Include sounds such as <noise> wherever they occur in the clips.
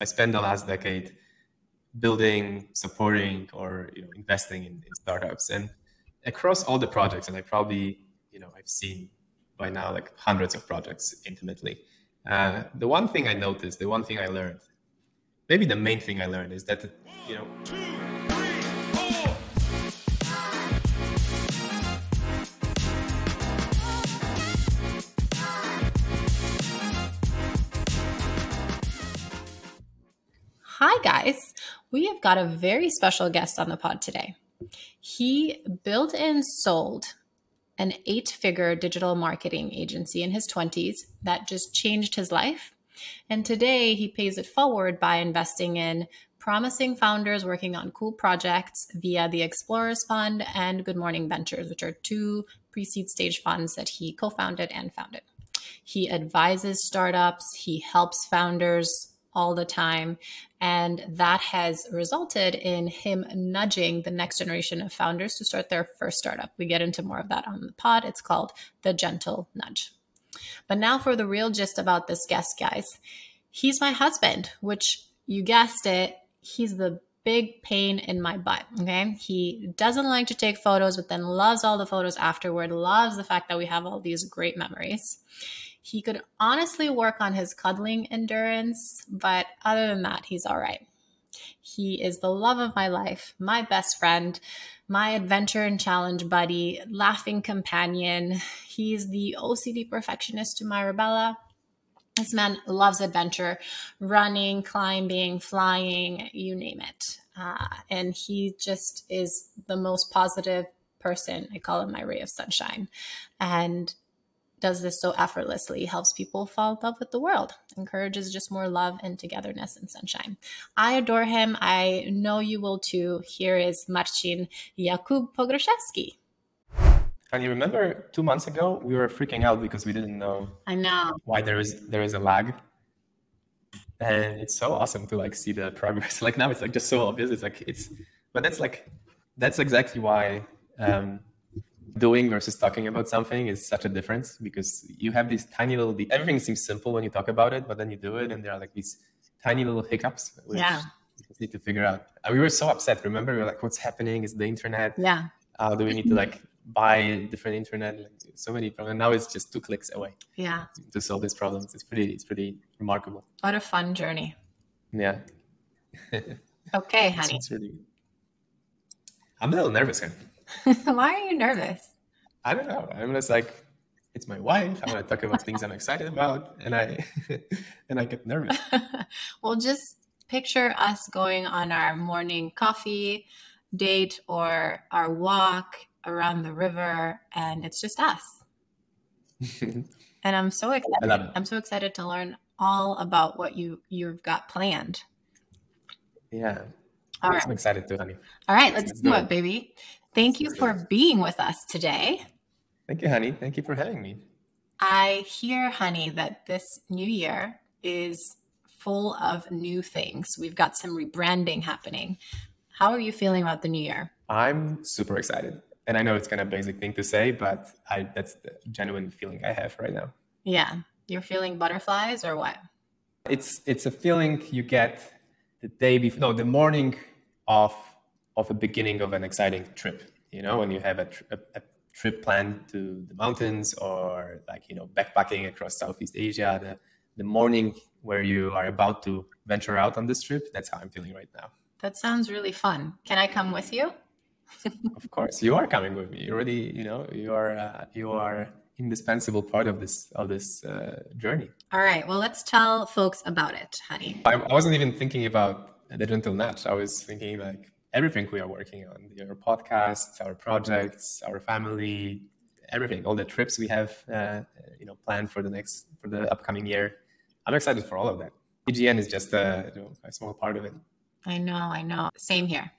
I spent the last decade building, supporting, or you know, investing in, in startups, and across all the projects, and I probably you know I've seen by now like hundreds of projects intimately. Uh, the one thing I noticed, the one thing I learned, maybe the main thing I learned is that you know. Hi, guys. We have got a very special guest on the pod today. He built and sold an eight figure digital marketing agency in his 20s that just changed his life. And today he pays it forward by investing in promising founders working on cool projects via the Explorers Fund and Good Morning Ventures, which are two pre seed stage funds that he co founded and founded. He advises startups, he helps founders all the time. And that has resulted in him nudging the next generation of founders to start their first startup. We get into more of that on the pod. It's called The Gentle Nudge. But now for the real gist about this guest, guys. He's my husband, which you guessed it, he's the big pain in my butt. Okay. He doesn't like to take photos, but then loves all the photos afterward, loves the fact that we have all these great memories. He could honestly work on his cuddling endurance, but other than that, he's all right. He is the love of my life, my best friend, my adventure and challenge buddy, laughing companion. He's the OCD perfectionist to my Rebella. This man loves adventure, running, climbing, flying, you name it. Uh, and he just is the most positive person. I call him my ray of sunshine. And does this so effortlessly, helps people fall in love with the world, encourages just more love and togetherness and sunshine. I adore him. I know you will too. Here is Marcin Jakub Pogroszewski. Can you remember two months ago we were freaking out because we didn't know I know why there is there is a lag. And it's so awesome to like see the progress. <laughs> Like now it's like just so obvious. It's like it's but that's like that's exactly why um doing versus talking about something is such a difference because you have these tiny little everything seems simple when you talk about it but then you do it and there are like these tiny little hiccups which yeah. you just need to figure out. And we were so upset remember? We were like what's happening? Is the internet? Yeah. Uh, do we need to like buy different internet? Like, so many problems. Now it's just two clicks away yeah. to solve these problems. It's pretty it's pretty remarkable. What a fun journey. Yeah. Okay <laughs> honey. really... i'm a little nervous honey. <laughs> Why are you nervous? I don't know. I'm just like, it's my wife. I want to talk about things I'm excited about, and I <laughs> and I get nervous. <laughs> well, just picture us going on our morning coffee date or our walk around the river, and it's just us. and I'm so excited. I'm so excited to learn all about what you you've got planned. Yeah. All right. I'm excited too, honey. All right, let's, let's do, do it, it, baby. Thank you for being with us today. Thank you, honey. Thank you for having me. I hear, honey, that this new year is full of new things. We've got some rebranding happening. How are you feeling about the new year? I'm super excited. And I know it's kind of a basic thing to say, but I that's the genuine feeling I have right now. Yeah. You're feeling butterflies or what? It's it's a feeling you get the day before no, the morning of of a beginning of an exciting trip. You know, when you have a, tri- a, a trip planned to the mountains or like you know backpacking across Southeast Asia, the the morning where you are about to venture out on this trip. That's how I'm feeling right now. That sounds really fun. Can I come with you? <laughs> of course, you are coming with me. You already, you know, you are uh, you are indispensable part of this of this uh, journey. All right. Well, let's tell folks about it, honey. I, I wasn't even thinking about the gentle nudge. I was thinking like everything we are working on our podcasts our projects our family everything all the trips we have uh, you know planned for the next for the upcoming year. I'm excited for all of that. Egn is just a, you know, a small part of it. I know i know. Same here.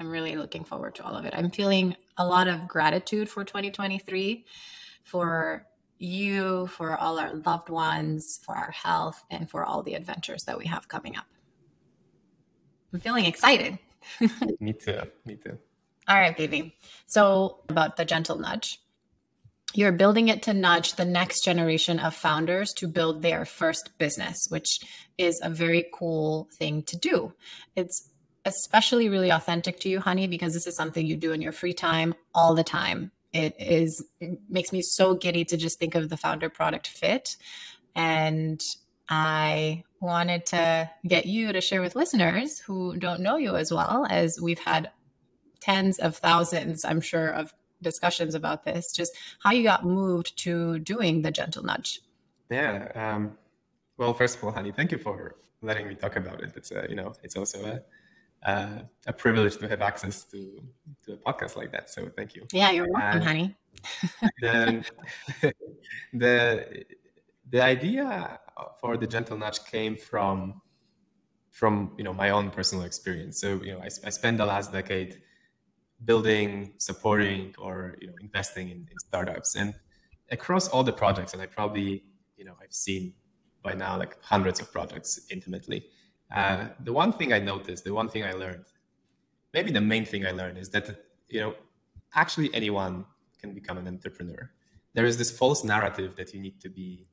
I'm really looking forward to all of it. I'm feeling a lot of gratitude for 2023 for you for all our loved ones for our health and for all the adventures that we have coming up. I'm feeling excited <laughs> me too. Me too. All right, baby. So about the gentle nudge. you're building it to nudge the next generation of founders to build their first business, which is a very cool thing to do. It's especially really authentic to you, honey, because this is something you do in your free time all the time. It is it makes me so giddy to just think of the founder product fit. And I wanted to get you to share with listeners who don't know you as well as we've had tens of thousands, I'm sure, of discussions about this, just how you got moved to doing the gentle nudge. Yeah. Um, well, first of all, honey, thank you for letting me talk about it. It's a, you know, it's also a, uh, a privilege to have access to, to a podcast like that. So thank you. Yeah, you're welcome, uh, honey. <laughs> the, <laughs> the, the idea for the gentle nudge came from, from, you know, my own personal experience. So, you know, I, I spent the last decade building, supporting, or you know, investing in, in startups. And across all the projects, and I probably, you know, I've seen by now like hundreds of projects intimately. Uh, the one thing I noticed, the one thing I learned, maybe the main thing I learned is that you know, actually anyone can become an entrepreneur. There is this false narrative that you need to be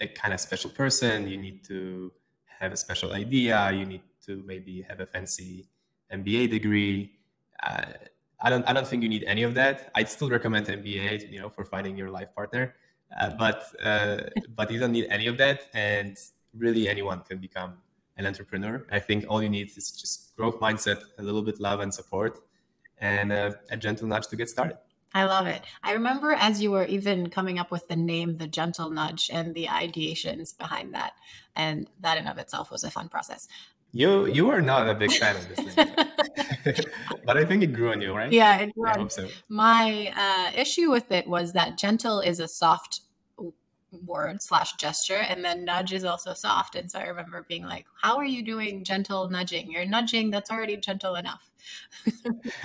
a kind of special person. You need to have a special idea. You need to maybe have a fancy MBA degree uh, I don't I don't think you need any of that. I'd still recommend MBA, you know, for finding your life partner, uh, but uh, but you don't need any of that, and really anyone can become an entrepreneur. I think all you need is just growth mindset, a little bit love and support, and uh, a gentle nudge to get started. I love it. I remember as you were even coming up with the name, the gentle nudge, and the ideations behind that, and that in of itself was a fun process. You you are not a big fan of this thing, <laughs> but I think it grew on you, right? Yeah, it grew. I hope so. My uh, issue with it was that gentle is a soft word slash gesture, and then nudge is also soft. And so I remember being like, "How are you doing gentle nudging? You're nudging. That's already gentle enough." <laughs>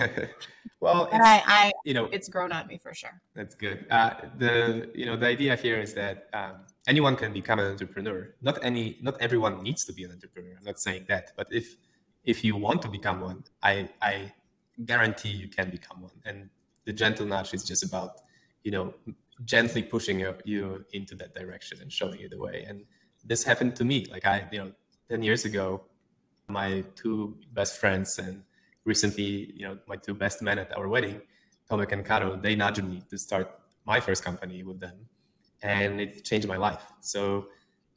well, I, I, you know, it's grown on me for sure. That's good. Uh, the you know the idea here is that. Um, anyone can become an entrepreneur. Not any, not everyone needs to be an entrepreneur. I'm not saying that, but if if you want to become one, I I guarantee you can become one. And the gentle nudge is just about you know gently pushing you, you into that direction and showing you the way. And this happened to me. Like I, you know, ten years ago, my two best friends and recently, you know, my two best men at our wedding, Tomek and Karol, they nudged me to start my first company with them and it changed my life. So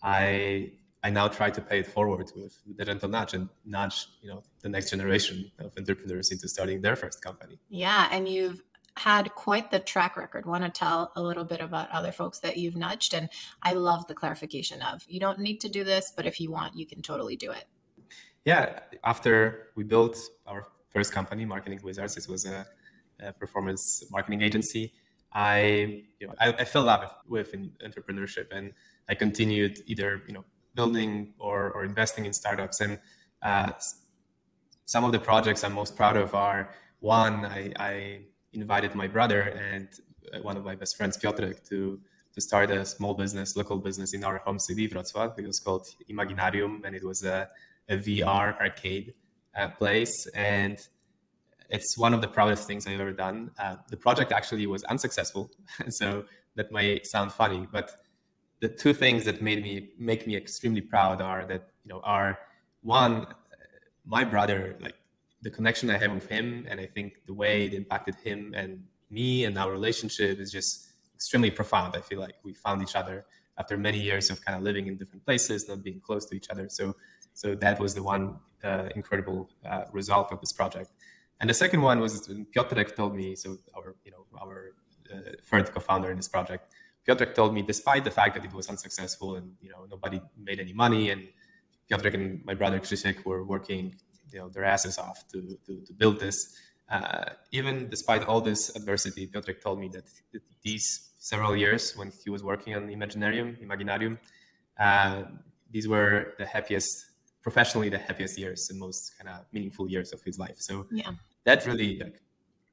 I I now try to pay it forward with, the gentle nudge and nudge, you know, the next generation of entrepreneurs into starting their first company. Yeah, and you've had quite the track record. Want to tell a little bit about other folks that you've nudged? And I love the clarification of you don't need to do this, but if you want, you can totally do it. Yeah, after we built our first company, Marketing Wizards, this was a, a performance marketing agency I, you know, I, I fell in love with entrepreneurship and I continued either, you know, building or, or investing in startups. And uh, some of the projects I'm most proud of are one, I, I invited my brother and uh, one of my best friends, Piotrek, to to start a small business, local business in our home city, Wrocław. It was called Imaginarium, and it was a, a VR arcade uh, place. And it's one of the proudest things I've ever done. Uh, the project actually was unsuccessful, <laughs> so that might sound funny, but the two things that made me make me extremely proud are that you know are one, my brother, like the connection I have with him, and I think the way it impacted him and me and our relationship is just extremely profound. I feel like we found each other after many years of kind of living in different places, not being close to each other. So, so that was the one uh, incredible uh, result of this project. And the second one was Piotrek told me, so our, you know, our uh, third co-founder in this project, Piotrek told me, despite the fact that it was unsuccessful and you know nobody made any money, and Piotrek and my brother Krzysiek were working, you know, their asses off to to, to build this. Uh, even despite all this adversity, Piotrek told me that these several years when he was working on Imaginarium, Imaginarium, uh, these were the happiest professionally the happiest years and most kind of meaningful years of his life. So yeah, that really like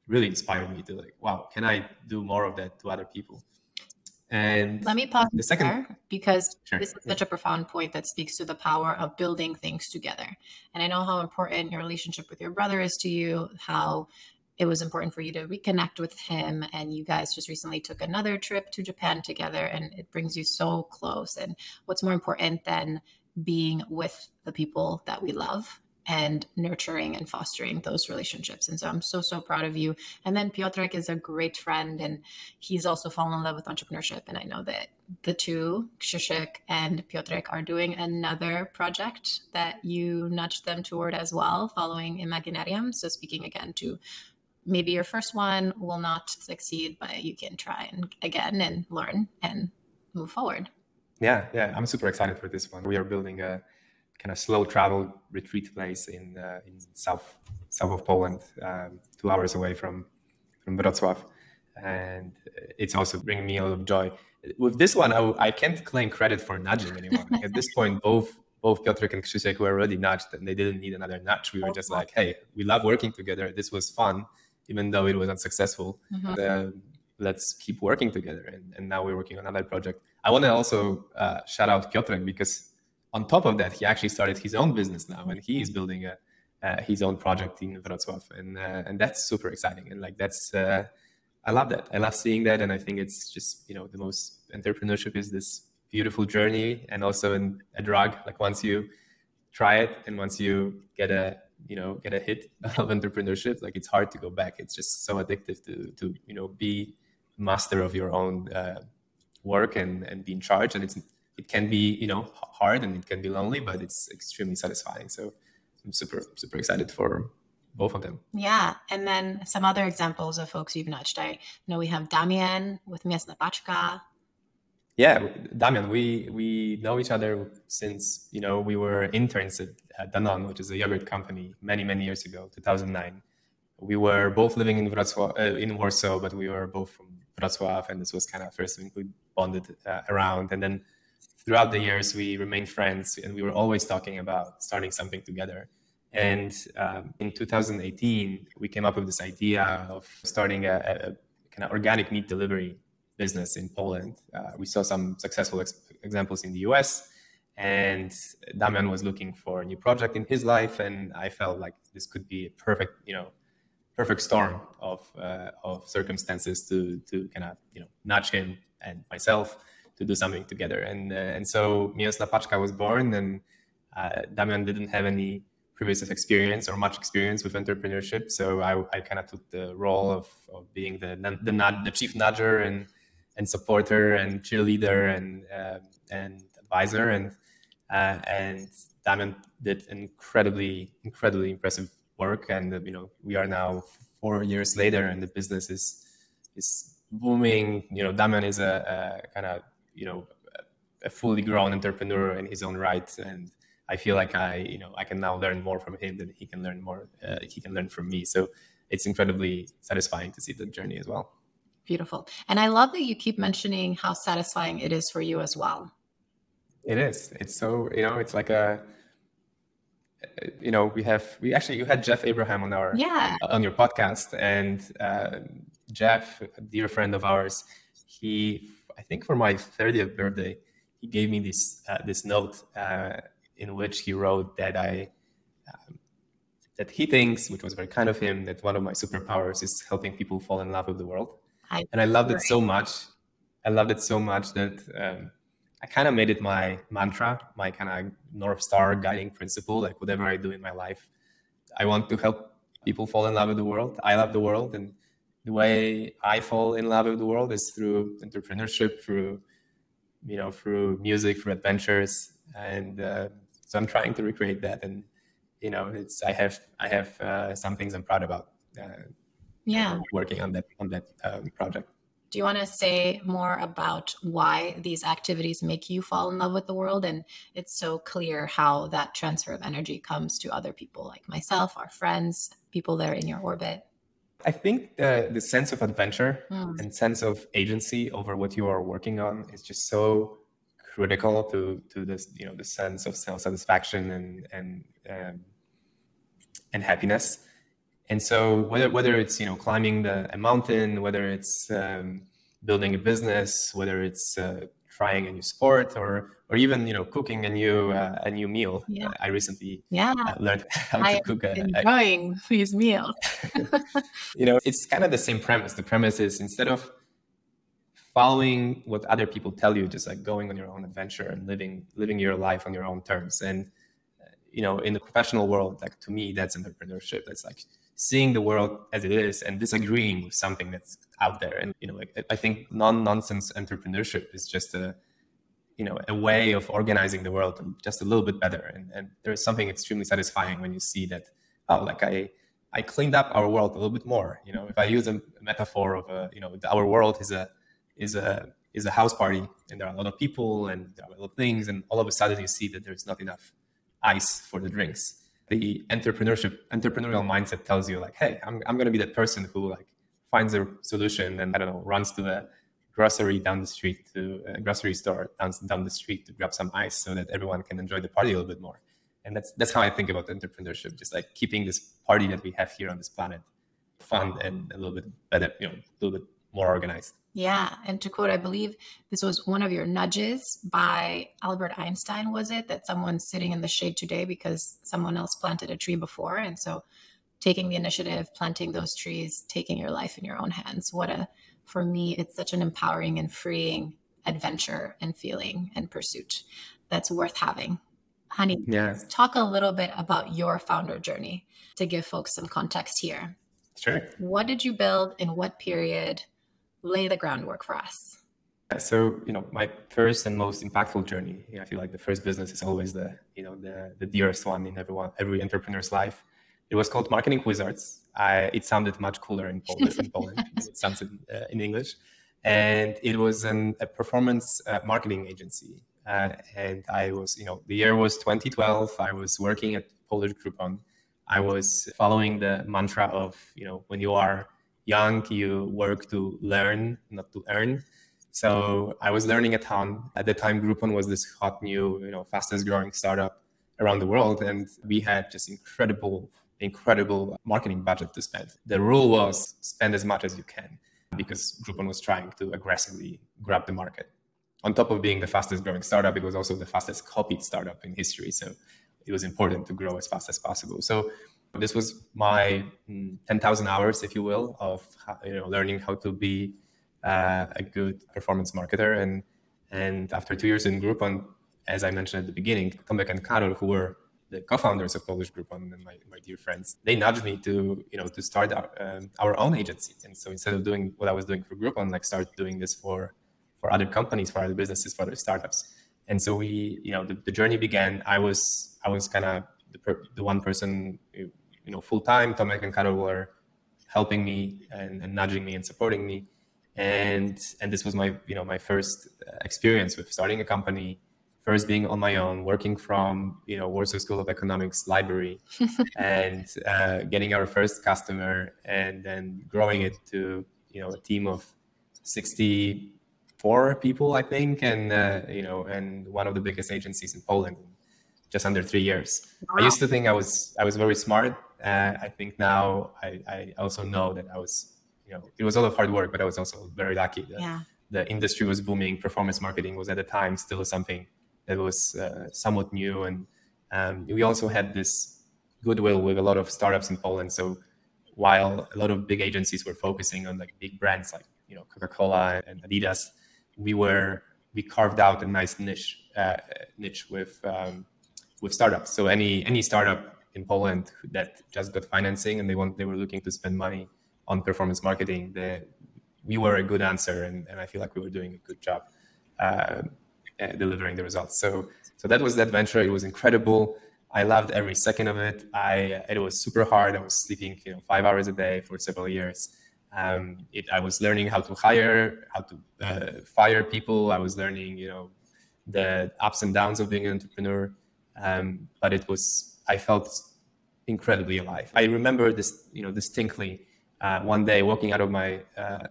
really inspired me to like, wow, can I do more of that to other people? And let me pause the second there because sure. this is such a profound point that speaks to the power of building things together. And I know how important your relationship with your brother is to you, how it was important for you to reconnect with him and you guys just recently took another trip to Japan together and it brings you so close and what's more important than being with the people that we love and nurturing and fostering those relationships. And so I'm so, so proud of you. And then Piotrek is a great friend and he's also fallen in love with entrepreneurship. And I know that the two, Krzysiek and Piotrek, are doing another project that you nudged them toward as well, following Imaginarium. So speaking again to maybe your first one will not succeed, but you can try and again and learn and move forward. Yeah, yeah, I'm super excited for this one. We are building a kind of slow travel retreat place in uh, in south south of Poland, um, two hours away from from Wrocław, and it's also bringing me a lot of joy. With this one, I, I can't claim credit for nudging anyone. At this point, both both Piotr and Krzysiek were already nudged, and they didn't need another nudge. We were just like, "Hey, we love working together. This was fun, even though it was unsuccessful. Mm-hmm. Uh, let's keep working together." And, and now we're working on another project. I want to also uh, shout out Piotr because on top of that, he actually started his own business now, and he is building a, uh, his own project in Wrocław, and uh, and that's super exciting. And like that's, uh, I love that. I love seeing that, and I think it's just you know the most entrepreneurship is this beautiful journey, and also in a drug. Like once you try it, and once you get a you know get a hit <laughs> of entrepreneurship, like it's hard to go back. It's just so addictive to to you know be master of your own uh, work and and be in charge, and it's it can be you know hard and it can be lonely but it's extremely satisfying. So i'm super super excited for both of them. Yeah. And then some other examples of folks you've nudged. I know we have damian with miasna paczka yeah. Damian we we know each other since you know we were interns at, at danone which is a yogurt company many many years ago 2009 we were both living in Wrocław, uh, in Warsaw, but we were both from Wrocław, and this was kind of first thing we bonded uh, around. And then throughout the years we remained friends and we were always talking about starting something together. And um, in 2018 we came up with this idea of starting a, a kind of organic meat delivery business in poland. Uh, we saw some successful ex- examples in the us and damian was looking for a new project in his life and i felt like this could be a perfect you know perfect storm of uh, of circumstances to to kind of you know nudge him and myself to do something together. And uh, and so Paczka was born, and uh, Damian didn't have any previous experience or much experience with entrepreneurship. So I, I kind of took the role of, of being the the, the chief nudger and and supporter and cheerleader and uh, and advisor and uh, and Damian did incredibly incredibly impressive work and uh, you know we are now four years later and the business is is booming you know Damian is a, a kind of you know a fully grown entrepreneur in his own right. And i feel like i you know i can now learn more from him than he can learn more uh, he can learn from me. So it's incredibly satisfying to see the journey as well. Beautiful. And i love that you keep mentioning how satisfying it is for you as well. It is. It's so you know it's like a you know we have we actually you had jeff abraham on our yeah. on your podcast. And uh, jeff a dear friend of ours he I think for my 30th birthday, he gave me this uh, this note uh, in which he wrote that I um, that he thinks, which was very kind of him, that one of my superpowers is helping people fall in love with the world. I and I loved it so much. I loved it so much that um, I kind of made it my mantra, my kind of north star guiding principle. Like whatever I do in my life, I want to help people fall in love with the world. I love the world, and the way I fall in love with the world is through entrepreneurship, through you know, through music, through adventures, and uh, so I'm trying to recreate that. And you know, it's I have I have uh, some things I'm proud about. Uh, yeah, working on that on that um, project. Do you want to say more about why these activities make you fall in love with the world? And it's so clear how that transfer of energy comes to other people like myself, our friends, people that are in your orbit. I think the, the sense of adventure mm. and sense of agency over what you are working on is just so critical to to this you know the sense of self satisfaction and and um, and happiness. And so whether whether it's you know climbing the a mountain, whether it's um, building a business, whether it's uh, trying a new sport or or even you know cooking a new uh, a new meal. Yeah. I recently yeah. Uh, learned <laughs> how to I cook. A, enjoying a, these meals. <laughs> you know, it's kind of the same premise. The premise is instead of following what other people tell you, just like going on your own adventure and living living your life on your own terms. And uh, you know, in the professional world, like to me, that's entrepreneurship. That's like seeing the world as it is and disagreeing with something that's out there. And you know, I, I think non-nonsense entrepreneurship is just a you know a way of organizing the world just a little bit better. And, and there's something extremely satisfying when you see that. Oh, like I I cleaned up our world a little bit more. You know, if I use a metaphor of a you know our world is a is a is a house party and there are a lot of people and there are a lot of things and all of a sudden you see that there's not enough ice for the drinks the entrepreneurship entrepreneurial mindset tells you like hey i'm, I'm going to be that person who like finds a solution and i don't know runs to the grocery down the street to a grocery store down, down the street to grab some ice so that everyone can enjoy the party a little bit more. And that's that's how i think about entrepreneurship just like keeping this party that we have here on this planet fun and a little bit better you know a little bit more organized yeah. And to quote, I believe this was one of your nudges by Albert Einstein, was it? That someone's sitting in the shade today because someone else planted a tree before. And so taking the initiative, planting those trees, taking your life in your own hands. What a, for me, it's such an empowering and freeing adventure and feeling and pursuit that's worth having. Honey, yeah. talk a little bit about your founder journey to give folks some context here. Sure. What did you build in what period? Lay the groundwork for us. So, you know, my first and most impactful journey, I feel like the first business is always the, you know, the, the dearest one in everyone, every entrepreneur's life. It was called Marketing Wizards. I, it sounded much cooler in Poland, in <laughs> Poland it sounds in, uh, in, English. And it was an, a performance uh, marketing agency. Uh, and I was, you know, the year was 2012. I was working at Polish Groupon. I was following the mantra of, you know, when you are young, you work to learn, not to earn. So I was learning a ton. At the time, Groupon was this hot new, you know, fastest growing startup around the world. And we had just incredible, incredible marketing budget to spend. The rule was spend as much as you can because Groupon was trying to aggressively grab the market. On top of being the fastest growing startup, it was also the fastest copied startup in history. So it was important to grow as fast as possible. So this was my mm, 10,000 hours, if you will, of you know learning how to be uh, a good performance marketer. And and after two years in Groupon, as I mentioned at the beginning, Tomek and Karol, who were the co-founders of Polish Groupon and my, my dear friends, they nudged me to you know to start our, um, our own agency. And so instead of doing what I was doing for Groupon, like start doing this for for other companies, for other businesses, for other startups. And so we, you know, the, the journey began. I was I was kind of the, the one person you know full time. Tomek and Karol were helping me and, and, nudging me and supporting me, and and this was my you know my first uh, experience with starting a company, first being on my own, working from you know Warsaw School of Economics library, <laughs> and uh, getting our first customer, and then growing it to you know a team of sixty four people, I think, and uh, you know, and one of the biggest agencies in Poland, just under three years. Wow. I used to think I was I was very smart and I think now I, I also know that I was, you know, it was a lot of hard work, but I was also very lucky that yeah. the industry was booming. Performance marketing was at the time still something that was uh, somewhat new. And um, we also had this goodwill with a lot of startups in Poland. So while a lot of big agencies were focusing on like big brands like, you know, Coca-Cola and Adidas, we were, we carved out a nice niche, uh, niche with, um, with startups. So any, any startup in Poland that just got financing and they want they were looking to spend money on performance marketing. They, we were a good answer, and, and I feel like we were doing a good job uh, delivering the results. So so that was the adventure. It was incredible. I loved every second of it. I it was super hard. I was sleeping you know five hours a day for several years. Um, it, I was learning how to hire, how to uh, fire people. I was learning you know the ups and downs of being an entrepreneur. Um, but it was I felt incredibly alive. I remember this, you know, distinctly. Uh, one day, walking out of my uh,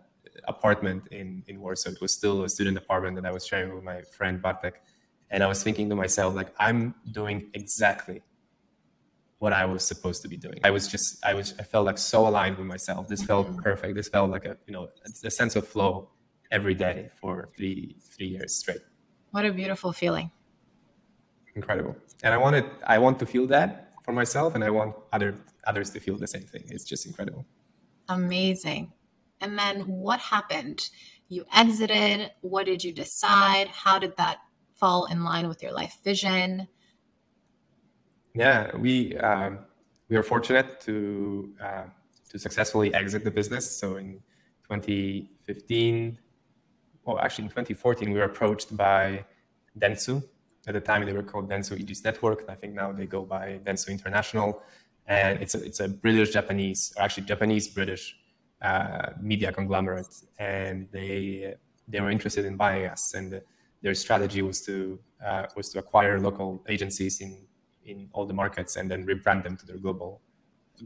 apartment in in Warsaw, it was still a student apartment that I was sharing with my friend Bartek, and I was thinking to myself, like, I'm doing exactly what I was supposed to be doing. I was just, I was, I felt like so aligned with myself. This felt mm-hmm. perfect. This felt like a, you know, a sense of flow every day for three three years straight. What a beautiful feeling. Incredible. And I wanted I want to feel that for myself and I want other others to feel the same thing. It's just incredible. Amazing. And then what happened? You exited. What did you decide? How did that fall in line with your life vision? Yeah, we um, we are fortunate to uh, to successfully exit the business. So in 2015, well, actually in 2014, we were approached by Dentsu. At the time, they were called Dentsu Aegis Network. I think now they go by Dentsu International, and it's a it's a British Japanese, or actually Japanese British uh, media conglomerate, and they they were interested in buying us, and their strategy was to uh, was to acquire local agencies in in all the markets and then rebrand them to their global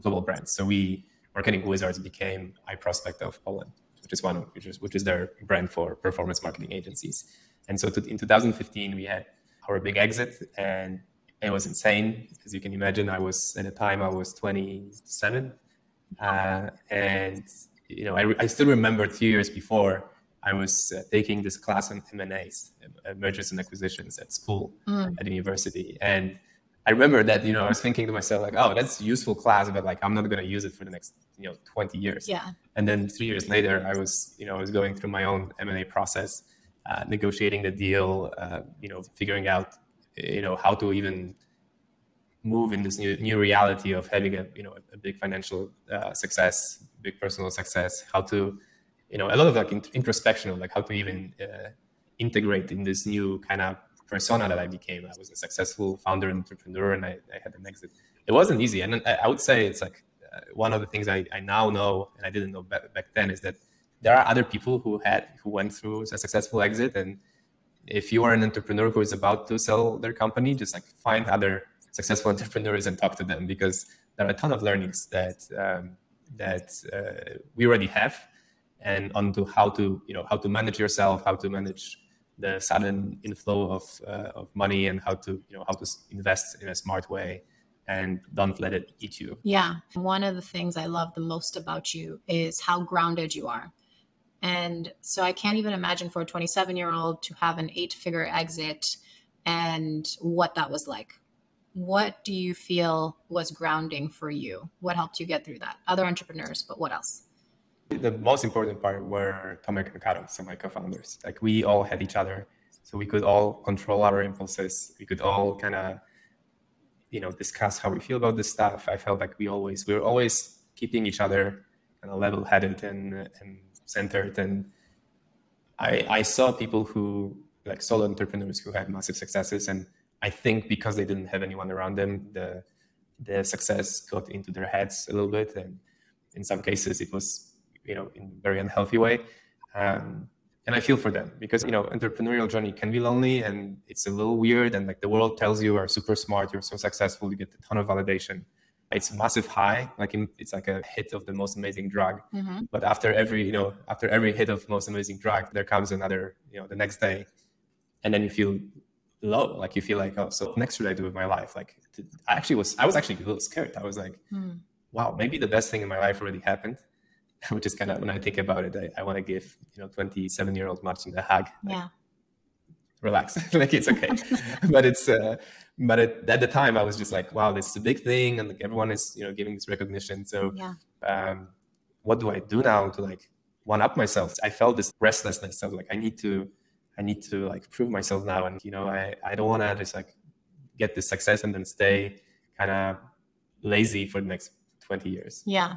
global brands. So we Marketing Wizards became iProspect of Poland, which is one of, which is which is their brand for performance marketing agencies. And so to, in 2015 we had our big exit and it was insane as you can imagine. I was at the time i was 27 uh, and you know I, I, still remember two years before i was uh, taking this class on m&as uh, mergers and acquisitions at school mm. at university. And i remember that you know i was thinking to myself like oh that's a useful class but like i'm not going to use it for the next you know 20 years. Yeah. And then three years later i was you know i was going through my own m&a process uh, negotiating the deal uh, you know figuring out you know how to even move in this new new reality of having a you know a big financial uh, success, big personal success. How to you know a lot of like introspection of like how to even uh, integrate in this new kind of persona that I became. I was a successful founder and entrepreneur, and I, I had an exit. It wasn't easy, and I, I would say it's like uh, one of the things I, I now know and I didn't know back, back then is that there are other people who had who went through a successful exit and if you are an entrepreneur who is about to sell their company just like find other successful <laughs> entrepreneurs and talk to them because there are a ton of learnings that um, that uh, we already have and onto how to you know how to manage yourself how to manage the sudden inflow of, uh, of money and how to you know how to invest in a smart way and don't let it eat you. Yeah. One of the things i love the most about you is how grounded you are and so i can't even imagine for a 27 year old to have an eight figure exit and what that was like what do you feel was grounding for you? What helped you get through that? Other entrepreneurs, but what else? The most important part were Tomek and Karol, so my co-founders. Like we all had each other, so we could all control our impulses. We could all kind of, you know, discuss how we feel about this stuff. I felt like we always we were always keeping each other kind of level-headed and and centered. And I I saw people who like solo entrepreneurs who had massive successes and I think because they didn't have anyone around them, the the success got into their heads a little bit, and in some cases it was you know in a very unhealthy way. Um, and I feel for them because you know entrepreneurial journey can be lonely and it's a little weird and like the world tells you are super smart, you're so successful, you get a ton of validation. It's massive high, like in, it's like a hit of the most amazing drug. Mm-hmm. But after every you know after every hit of most amazing drug, there comes another you know the next day, and then you feel low like you feel like oh so next should i do with my life like i actually was i was actually a little scared i was like hmm. wow maybe the best thing in my life already happened <laughs> which is kind of when i think about it i, I want to give you know 27 year old martin a hug like, yeah relax <laughs> like it's okay <laughs> but it's uh but it, at the time i was just like wow this is a big thing and like everyone is you know giving this recognition so yeah um what do i do now to like one up myself i felt this restlessness of like i need to I need to like prove myself now. And, you know, I, I don't want to just like get this success and then stay kind of lazy for the next 20 years. Yeah.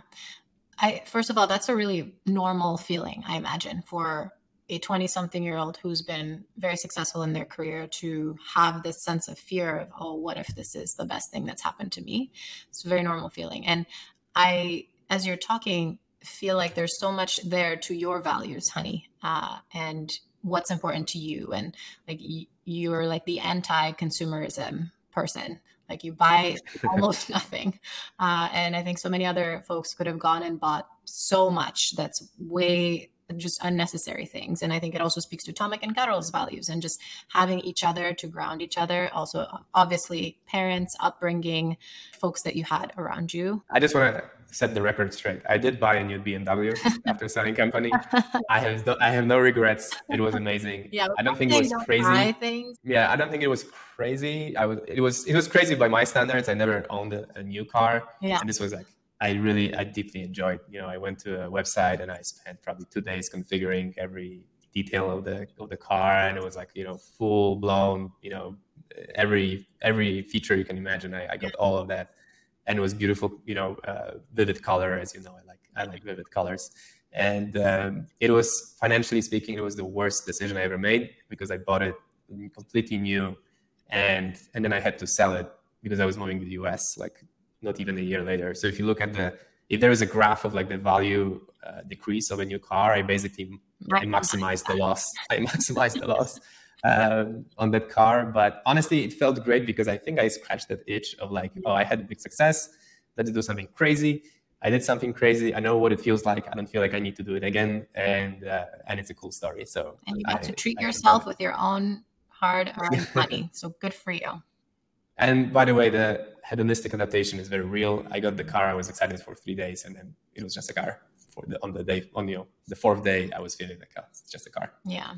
I, first of all, that's a really normal feeling, I imagine, for a 20 something year old who's been very successful in their career to have this sense of fear of, oh, what if this is the best thing that's happened to me? It's a very normal feeling. And I, as you're talking, feel like there's so much there to your values, honey. Uh, and what's important to you and like you're like the anti-consumerism person like you buy <laughs> almost nothing uh, and i think so many other folks could have gone and bought so much that's way just unnecessary things. And I think it also speaks to Tomek and Karol's values and just having each other to ground each other. Also, obviously, parents, upbringing, folks that you had around you. I just want to set the record straight. I did buy a new BMW <laughs> after selling company. I have no, I have no regrets. It was amazing. Yeah, I don't think it was crazy. Yeah, I don't think it was crazy. I was it was it was crazy by my standards. I never owned a, a new car. Yeah. And this was like I really I deeply enjoyed. You know, I went to a website and I spent probably two days configuring every detail of the of the car and it was like, you know, full blown, you know, every every feature you can imagine. I, I got all of that and it was beautiful, you know, uh, vivid color, as you know, I like I like vivid colors. And um, it was financially speaking, it was the worst decision I ever made because I bought it completely new, and and then I had to sell it because I was moving to the US like not even a year later. So if you look at the if there is a graph of like the value uh, decrease of a new car, I basically. I maximize the loss. <laughs> I maximize the loss um, on that car. But honestly, it felt great because I think I scratched that itch of like, oh, I had a big success. Let's do something crazy. I did something crazy. I know what it feels like. I don't feel like I need to do it again, and uh, and it's a cool story. So and you got I, to treat I, yourself I with your own hard-earned <laughs> money. So good for you. And by the way, the hedonistic adaptation is very real. I got the car. I was excited for three days, and then it was just a car. For the on the day on you know the fourth day, I was feeling like oh, it's just a car. Yeah,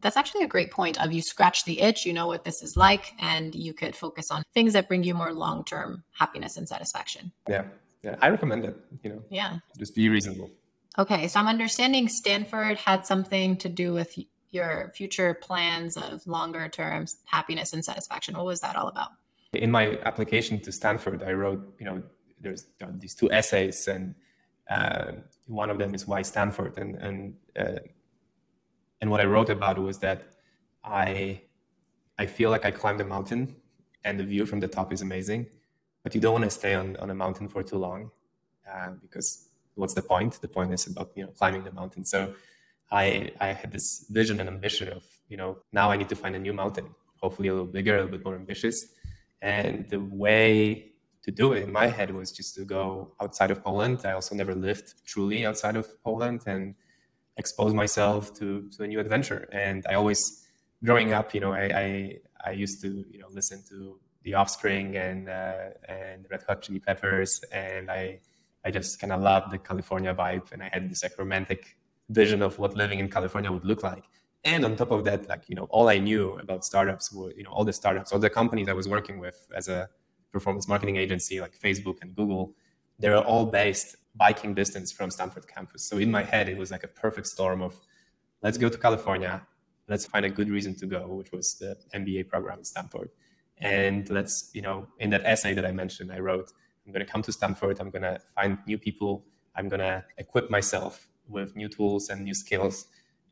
that's actually a great point of you scratch the itch, you know what this is like, and you could focus on things that bring you more long-term happiness and satisfaction. Yeah. Yeah. I recommend it, you know. Yeah. Just be reasonable. Okay. So I'm understanding Stanford had something to do with your future plans of longer term happiness and satisfaction. What was that all about? In my application to Stanford, I wrote, you know, there's these two essays and uh, one of them is why Stanford and, and uh, and what I wrote about was that I I feel like I climbed a mountain and the view from the top is amazing, but you don't want to stay on, on a mountain for too long uh, because what's the point? The point is about you know climbing the mountain. So I I had this vision and ambition of you know now I need to find a new mountain, hopefully a little bigger, a little bit more ambitious, and the way to do it in my head was just to go outside of Poland. I also never lived truly outside of Poland and expose myself to, to a new adventure. And I always, growing up, you know, I, I, I used to, you know, listen to The Offspring and uh, and Red Hot Chili Peppers, and I I just kind of loved the California vibe, and I had this like romantic vision of what living in California would look like. And on top of that, like you know, all I knew about startups were you know all the startups, all the companies I was working with as a performance marketing agency, like Facebook and Google, they're all based biking distance from Stanford campus. So in my head, it was like a perfect storm of let's go to California, let's find a good reason to go, which was the MBA program at Stanford. And let's, you know, in that essay that I mentioned, I wrote, I'm going to come to Stanford, I'm going to find new people, I'm going to equip myself with new tools and new skills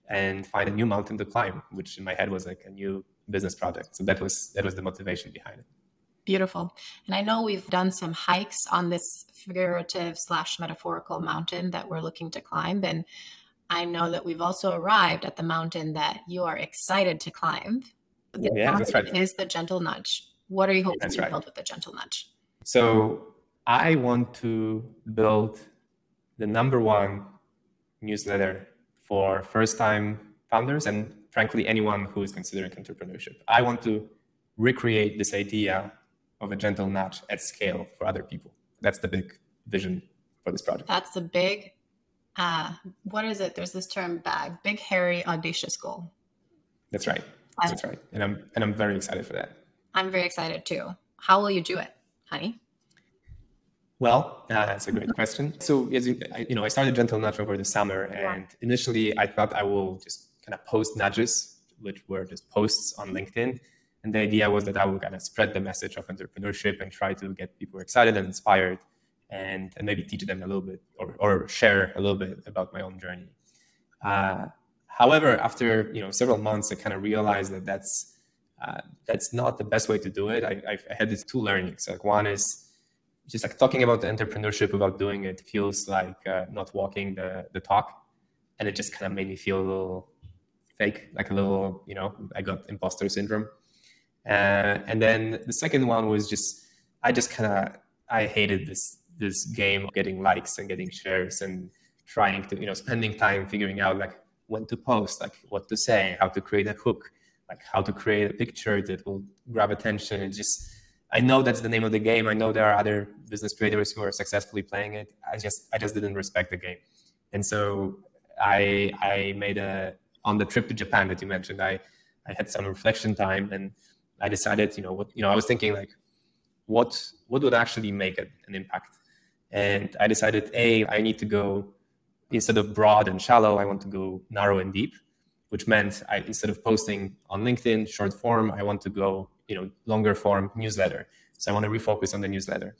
and find a new mountain to climb, which in my head was like a new business project. So that was that was the motivation behind it. Beautiful. And I know we've done some hikes on this figurative slash metaphorical mountain that we're looking to climb. And I know that we've also arrived at the mountain that you are excited to climb. The yeah, that's right. Is the gentle nudge. What are you hoping that's to right. build with the gentle nudge? So I want to build the number one newsletter for first time founders and frankly anyone who is considering entrepreneurship. I want to recreate this idea of a gentle nudge at scale for other people. That's the big vision for this project. That's the big, uh, what is it? There's this term BHAG, big, hairy, audacious goal. That's right. That's right. And I'm, and I'm very excited for that. I'm very excited too. How will you do it, honey? Well, uh, that's a great question. So, as you, I, you know, I started Gentle Nudge over the summer, and initially I thought I will just kind of post nudges, which were just posts on LinkedIn, and the idea was that I would kind of spread the message of entrepreneurship and try to get people excited and inspired and, and maybe teach them a little bit or, or share a little bit about my own journey. Uh, however, after you know several months, I kind of realized that that's uh, that's not the best way to do it. I, I had these two learnings. Like one is just like talking about the entrepreneurship without doing it feels like uh, not walking the, the talk. And it just kind of made me feel a little fake, like a little, you know, I got imposter syndrome. Uh, and then the second one was just I just kind of I hated this this game of getting likes and getting shares and trying to you know spending time figuring out like when to post, like what to say, how to create a hook, like how to create a picture that will grab attention. and just I know that's the name of the game. I know there are other business creators who are successfully playing it. I just I just didn't respect the game, and so I I made a on the trip to Japan that you mentioned. I I had some reflection time and I decided, you know, what you know, I was thinking like, what what would actually make a, an impact, and I decided, a I need to go instead of broad and shallow, I want to go narrow and deep, which meant I instead of posting on LinkedIn short form, I want to go you know longer form newsletter. So I want to refocus on the newsletter.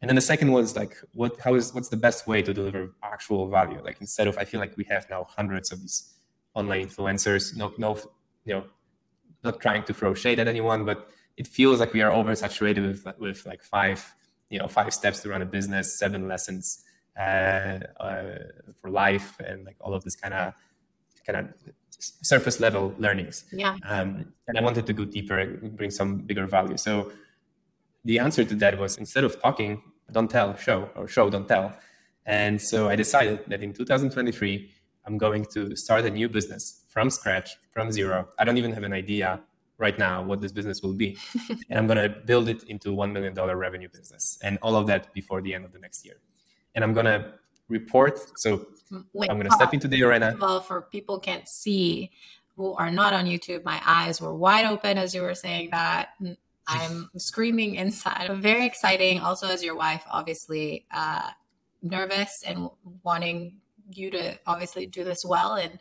And then the second was like, what how is what's the best way to deliver actual value? Like instead of I feel like we have now hundreds of these online influencers, no no you know, not trying to throw shade at anyone, but it feels like we are oversaturated with with like five, you know, five steps to run a business, seven lessons uh, uh, for life, and like all of this kind of kind of surface level learnings. Yeah. Um, and I wanted to go deeper and bring some bigger value. So the answer to that was instead of talking, don't tell, show, or show, don't tell. And so I decided that in 2023, I'm going to start a new business from scratch, from zero. I don't even have an idea right now what this business will be. <laughs> and I'm going to build it into $1 million revenue business and all of that before the end of the next year. And I'm going to report. So Wait, I'm going to step into the arena. Well, for people can't see who are not on YouTube, my eyes were wide open as you were saying that. <laughs> I'm screaming inside. Very exciting. Also, as your wife, obviously uh, nervous and wanting you to obviously do this well and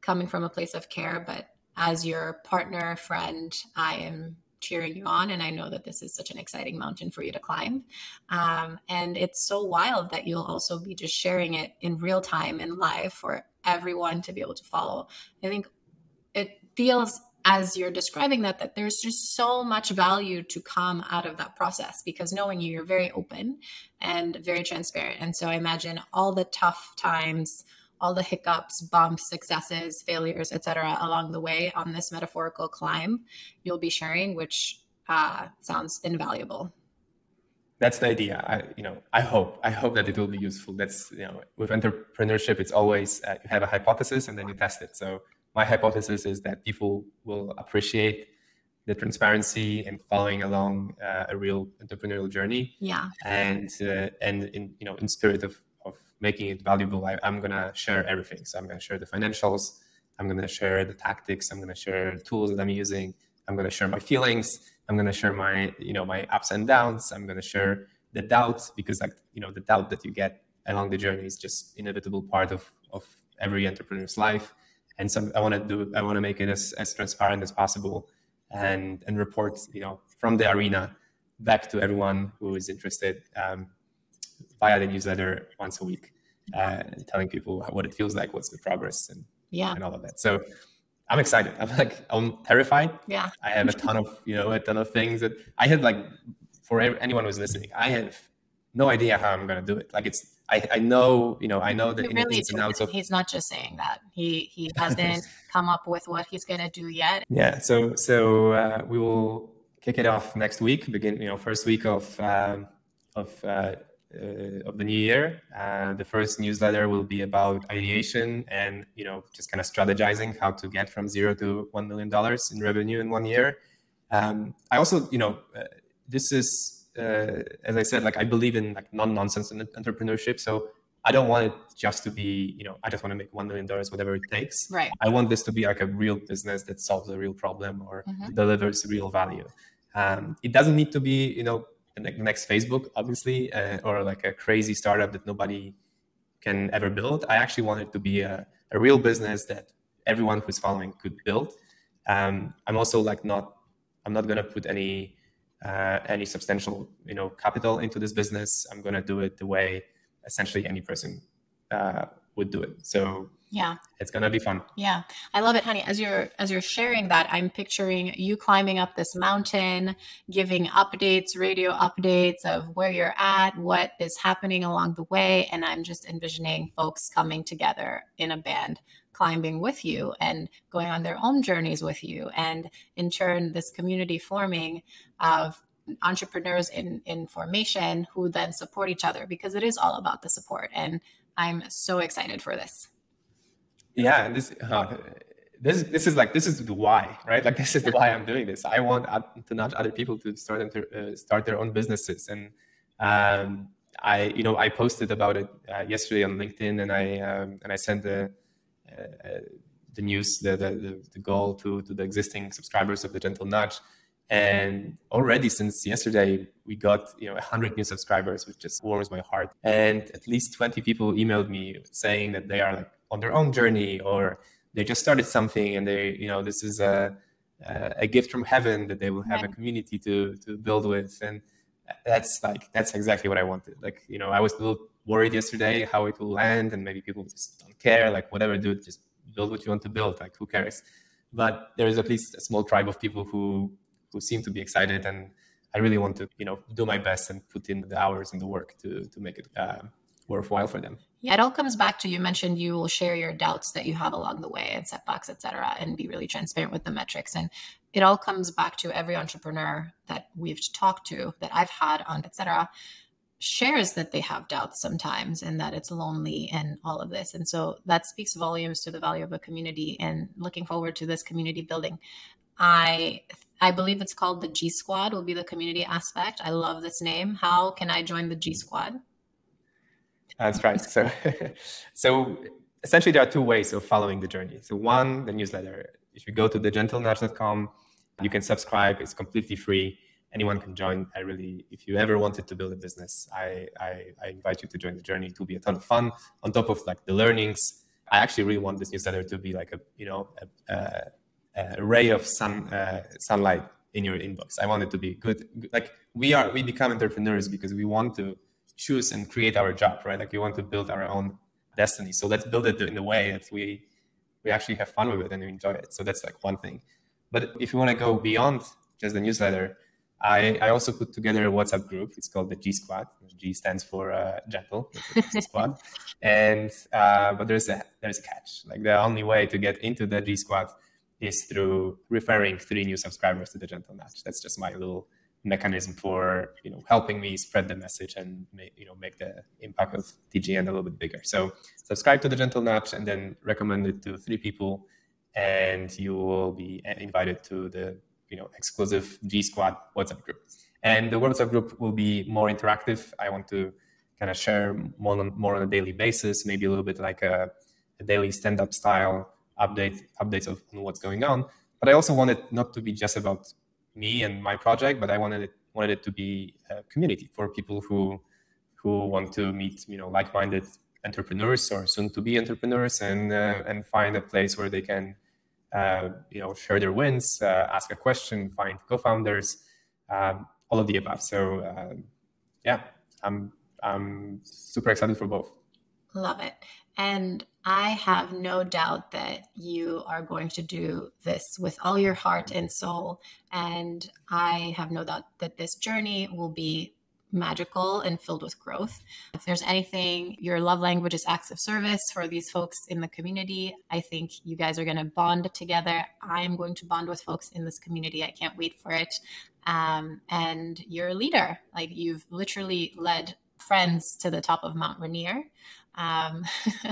coming from a place of care. But as your partner, friend, I am cheering you on. And I know that this is such an exciting mountain for you to climb. Um, and it's so wild that you'll also be just sharing it in real time and live for everyone to be able to follow. I think it feels as you're describing that that there's just so much value to come out of that process because knowing you you're very open and very transparent and so i imagine all the tough times all the hiccups, bumps, successes, failures, etc., along the way on this metaphorical climb you'll be sharing, which uh, sounds invaluable. That's the idea. I, you know, I hope, I hope that it will be useful. That's, you know, with entrepreneurship, it's always uh, you have a hypothesis and then you test it. So my hypothesis is that people will appreciate the transparency and following along uh, a real entrepreneurial journey. Yeah. And uh, and in you know in spirit of making it valuable, I, am gonna share everything. So I'm gonna share the financials. I'm gonna share the tactics. I'm gonna share tools that I'm using. I'm gonna share my feelings. I'm gonna share my you know my ups and downs. I'm gonna share the doubts because like you know the doubt that you get along the journey is just inevitable part of of every entrepreneur's life. And so I want to do I want to make it as, as transparent as possible and and report you know from the arena back to everyone who is interested. Um, via the newsletter once a week, uh, telling people what it feels like, what's the progress, and yeah, and all of that. So I'm excited. I'm like I'm terrified. Yeah, I have a ton of you know a ton of things that I had like for anyone who's listening, I have no idea how I'm gonna do it. Like it's I, I know you know I know that really ins and outs of he's not just saying that he he <laughs> hasn't come up with what he's gonna do yet. Yeah, so so uh, we will kick it off next week. Begin you know first week of um, of uh, uh, of the new year. Uh, the first newsletter will be about ideation and you know just kind of strategizing how to get from zero to one million dollars in revenue in one year. Um, I also you know uh, this is as I said like I believe in like non nonsense entrepreneurship. So I don't want it just to be, you know, I just want to make $1 million, whatever it takes. Right. I want this to be like a real business that solves a real problem or mm-hmm. delivers real value. Um, it doesn't need to be, you know, the next Facebook, obviously, uh, or like a crazy startup that nobody can ever build. I actually want it to be a, a real business that everyone who's following could build. Um, I'm also like not, I'm not gonna put any uh, any substantial you know capital into this business. I'm gonna do it the way essentially any person uh, would do it. So yeah. It's gonna be fun. Yeah. I love it. Honey as you're as you're sharing that i'm picturing you climbing up this mountain giving updates radio updates of where you're at what is happening along the way and i'm just envisioning folks coming together in a band climbing with you and going on their own journeys with you. And in turn this community forming of entrepreneurs in in formation who then support each other because it is all about the support. And i'm so excited for this yeah, this uh, this this is like this is the why, right? Like <laughs> this is the why I'm doing this. I want to nudge other people to start uh, start their own businesses, and um, I you know I posted about it uh, yesterday on LinkedIn, and I um, and I sent the uh, uh, the news the, the the goal to to the existing subscribers of the Gentle Nudge, and already since yesterday we got you know 100 new subscribers, which just warms my heart. And at least 20 people emailed me saying that they are like on their own journey or they just started something and they you know this is a a gift from heaven that they will have a community to to build with. And that's like that's exactly what i wanted. Like you know i was a little worried yesterday how it will land and maybe people just don't care. Like whatever dude just build what you want to build. Like who cares? But there is at least a small tribe of people who who seem to be excited and i really want to you know do my best and put in the hours and the work to to make it uh, worthwhile for them. Yeah, it all comes back to you mentioned you will share your doubts that you have along the way and setbacks, et cetera, and be really transparent with the metrics. And it all comes back to every entrepreneur that we've talked to, that I've had on, et cetera, shares that they have doubts sometimes and that it's lonely and all of this. And so that speaks volumes to the value of a community and looking forward to this community building. I I believe it's called the G Squad will be the community aspect. I love this name. How can I join the G Squad? That's right. So, <laughs> so essentially, there are two ways of following the journey. So, one, the newsletter. If you go to thegentlenudge.com, you can subscribe. It's completely free. Anyone can join. I really, if you ever wanted to build a business, I, I, I invite you to join the journey. It will be a ton of fun. On top of like the learnings, I actually really want this newsletter to be like a, you know, a, a, a ray of sun, uh, sunlight in your inbox. I want it to be good. Like we are, we become entrepreneurs because we want to choose and create our job, right? Like we want to build our own destiny. So let's build it in a way that we we actually have fun with it and we enjoy it. So that's like one thing. But if you want to go beyond just the newsletter, I, I also put together a WhatsApp group. It's called the G Squad. G stands for uh, gentle Squad. <laughs> and uh, but there's a there's a catch. Like the only way to get into the G Squad is through referring three new subscribers to the Gentle Nudge. That's just my little mechanism for you know helping me spread the message and make, you know make the impact of TGN a little bit bigger. So subscribe to the Gentle Nudge and then recommend it to three people, and you will be eh, invited to the you know exclusive G Squad WhatsApp group. And the WhatsApp group will be more interactive. I want to kind of share more on, more on a daily basis, maybe a little bit like a, a daily stand-up style update updates of what's going on. But I also want it not to be just about me and my project, but I wanted it wanted it to be a community for people who who want to meet you know like-minded entrepreneurs or soon-to-be entrepreneurs and uh, and find a place where they can uh, you know share their wins, uh, ask a question, find co-founders, um, all of the above. So um, yeah, I'm I'm super excited for both. Love it. And I have no doubt that you are going to do this with all your heart and soul. And I have no doubt that this journey will be magical and filled with growth. If there's anything, your love language is acts of service for these folks in the community. I think you guys are going to bond together. I am going to bond with folks in this community. I can't wait for it. Um, and you're a leader. Like you've literally led friends to the top of Mount Rainier um,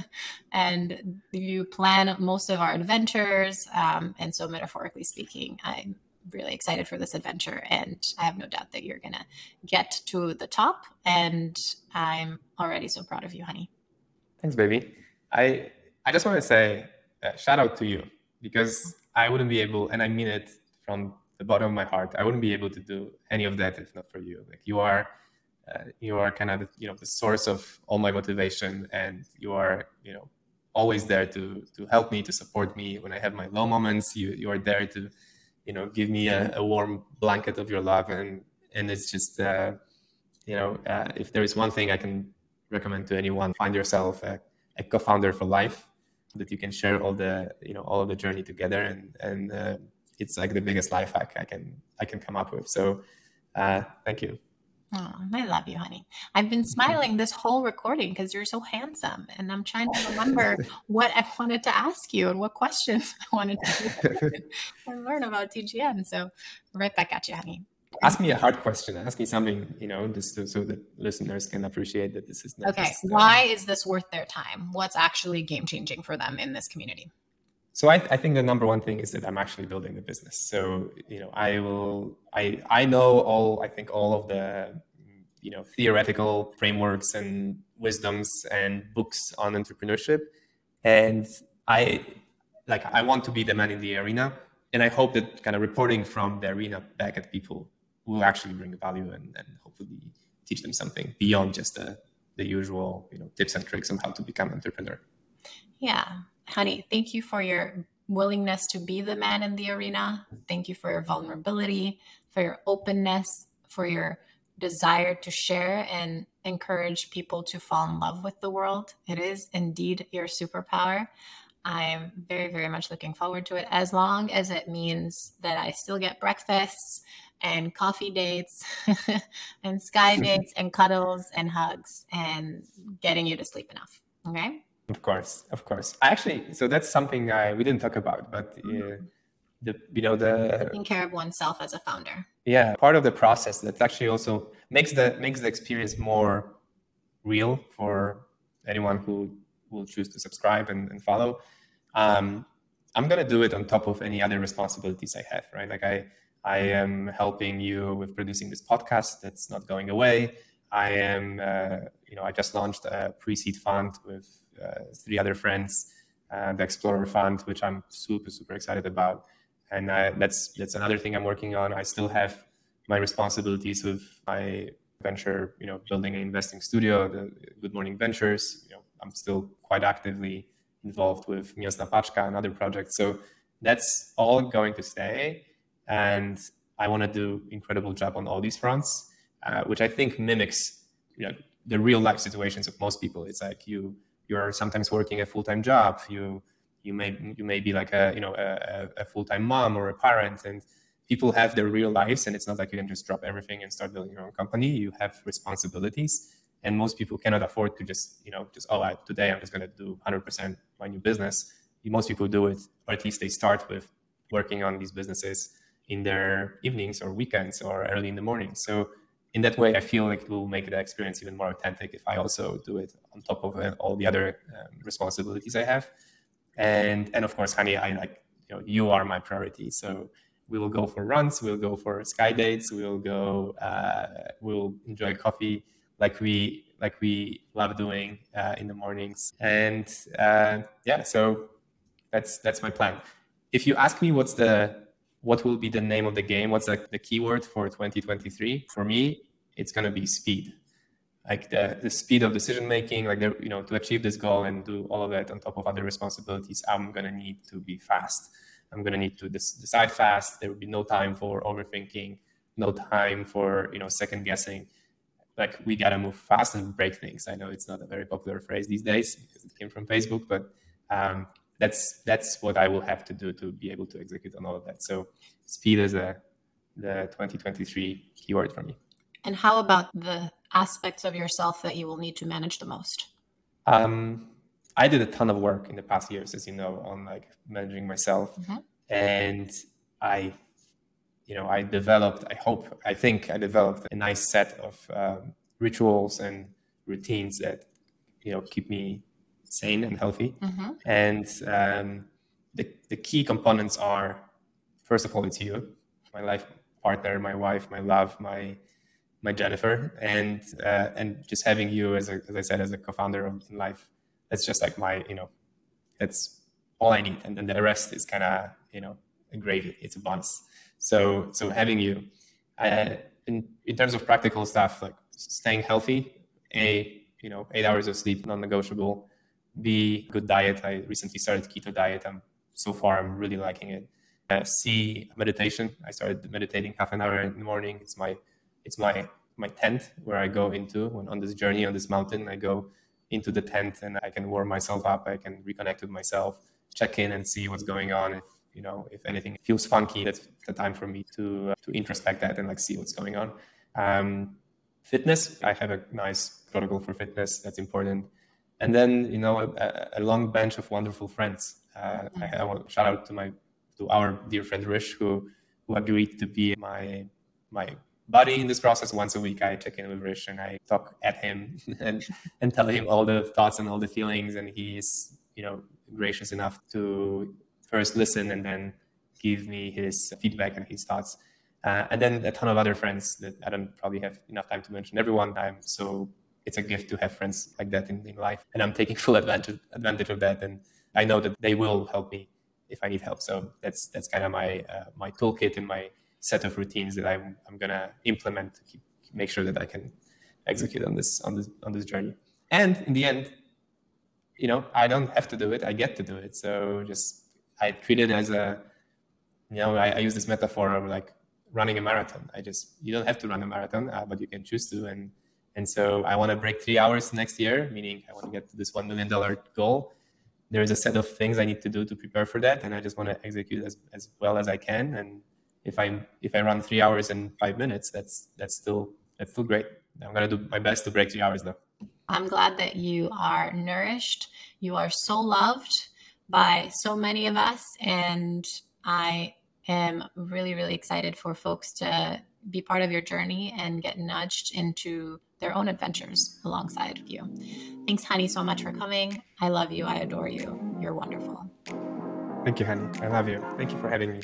<laughs> and you plan most of our adventures. Um, and so, metaphorically speaking, I'm really excited for this adventure, and I have no doubt that you're gonna get to the top. And I'm already so proud of you, honey. Thanks, baby. I I just want to say uh, shout out to you because I wouldn't be able, and I mean it from the bottom of my heart. I wouldn't be able to do any of that if not for you. Like you are uh, you are kind of you know the source of all my motivation and you are you know always there to to help me to support me. When i have my low moments you you are there to you know give me a, a warm blanket of your love. And and it's just uh, you know uh, if there is one thing i can recommend to anyone find yourself a, a, co-founder for life that you can share all the you know all of the journey together. And and uh, it's like the biggest life hack i can i can come up with. So uh, thank you Oh, I love you, honey. I've been smiling this whole recording because you're so handsome. And I'm trying to remember <laughs> what I wanted to ask you and what questions <laughs> I wanted to <laughs> and learn about TGN. So, right back at you, honey. Ask me a hard question. Ask me something, you know, just so, so that listeners can appreciate that this is not okay. Just, uh, Why is this worth their time? What's actually game changing for them in this community? So I, I think the number one thing is that I'm actually building the business. So you know, I will. I I know all. I think all of the you know theoretical frameworks and wisdoms and books on entrepreneurship, and I like I want to be the man in the arena, and I hope that kind of reporting from the arena back at people will actually bring value and, and hopefully teach them something beyond just the, the usual you know tips and tricks on how to become an entrepreneur. Yeah, honey, thank you for your willingness to be the man in the arena. Thank you for your vulnerability, for your openness, for your desire to share and encourage people to fall in love with the world. It is indeed your superpower. I'm very, very much looking forward to it as long as it means that I still get breakfasts and coffee dates <laughs> and sky <laughs> dates and cuddles and hugs and getting you to sleep enough. Okay. Of course, of course. I actually, so that's something I we didn't talk about, but uh, the you know the taking care of oneself as a founder. Yeah, part of the process that actually also makes the makes the experience more real for anyone who will choose to subscribe and, and follow. Um, I'm gonna do it on top of any other responsibilities I have, right? Like I I am helping you with producing this podcast that's not going away. I am, uh, you know, I just launched a pre-seed fund with uh, three other friends, uh, the Explorer Fund, which I'm super super excited about, and I, that's that's another thing I'm working on. I still have my responsibilities with my venture, you know, building an investing studio, the Good Morning Ventures. You know, I'm still quite actively involved with Miasta and other projects. So that's all going to stay. And I want to do incredible job on all these fronts, uh, which I think mimics you know, the real life situations of most people. It's like you you're sometimes working a full time job. You you may you may be like a you know a, a full time mom or a parent, and people have their real lives, and it's not like you can just drop everything and start building your own company. You have responsibilities, and most people cannot afford to just you know just oh I, today I'm just going to do 100% my new business. Most people do it, or at least they start with working on these businesses in their evenings or weekends or early in the morning. So in that way, I feel like it will make the experience even more authentic if I also do it on top of uh, all the other um, responsibilities I have. And and of course, honey, I like you know you are my priority. So we will go for runs, we'll go for sky dates, we'll go, uh, we'll enjoy coffee like we like we love doing uh, in the mornings. And uh, yeah, so that's that's my plan. If you ask me what's the what will be the name of the game? What's the, the keyword for 2023? For me, it's going to be speed. Like the, the speed of decision making, like the, you know, to achieve this goal and do all of that on top of other responsibilities, I'm going to need to be fast. I'm going to need to decide fast. There will be no time for overthinking, no time for you know second guessing. Like we got to move fast and break things. I know it's not a very popular phrase these days because it came from Facebook, but um, that's that's what I will have to do to be able to execute on all of that. So speed is a the 2023 keyword for me. And how about the aspects of yourself that you will need to manage the most? Um, I did a ton of work in the past years, as you know, on like managing myself, mm-hmm. and I, you know, I developed. I hope, I think, I developed a nice set of um, rituals and routines that, you know, keep me sane and healthy. Mm-hmm. And um, the, the key components are, first of all, it's you, my life partner, my wife, my love, my my Jennifer, and uh, and just having you as a, as I said as a co-founder of life. That's just like my you know, that's all I need, and then the rest is kind of you know a gravy. It's a bonus. So so having you, uh, in in terms of practical stuff like staying healthy, a you know eight hours of sleep non-negotiable B, good diet. I recently started keto diet. I'm so far I'm really liking it. Uh, C, meditation. I started meditating half an hour in the morning. It's my it's my my tent where I go into when on this journey on this mountain. I go into the tent and I can warm myself up. I can reconnect with myself, check in and see what's going on. If you know if anything feels funky, that's the time for me to uh, to introspect that and like see what's going on. Um, fitness. I have a nice protocol for fitness. That's important and then you know a, a long bench of wonderful friends. Uh, I, I, want to shout out to my to our dear friend Rish who who agreed to be my my buddy in this process. Once a week, I check in with Rish and I talk at him <laughs> and and tell him all the thoughts and all the feelings, and he's you know gracious enough to first listen and then give me his feedback and his thoughts. Uh, and then a ton of other friends that I don't probably have enough time to mention everyone. I'm so it's a gift to have friends like that in, in life, and I'm taking full advantage advantage of that. And I know that they will help me if I need help. So that's that's kind of my uh, my toolkit and my set of routines that I'm I'm gonna implement to keep, make sure that I can execute on this on this on this journey. And in the end, you know, I don't have to do it; I get to do it. So just I treat it as a you know I, I use this metaphor of like running a marathon. I just you don't have to run a marathon, uh, but you can choose to. And and so I want to break three hours next year, meaning I want to get to this one million dollar goal. There is a set of things I need to do to prepare for that, and I just want to execute as, as well as I can. And if I if I run three hours and five minutes, that's that's still that's still great. I'm gonna do my best to break three hours though. I'm glad that you are nourished. You are so loved by so many of us, and I am really, really excited for folks to be part of your journey and get nudged into their own adventures alongside you. Thanks, honey, so much for coming. I love you. I adore you. You're wonderful. Thank you, honey. I love you. Thank you for having me.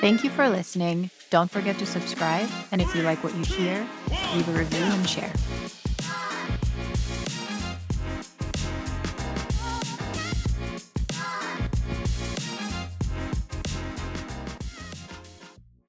Thank you for listening. Don't forget to subscribe. And if you like what you hear, leave a review and share.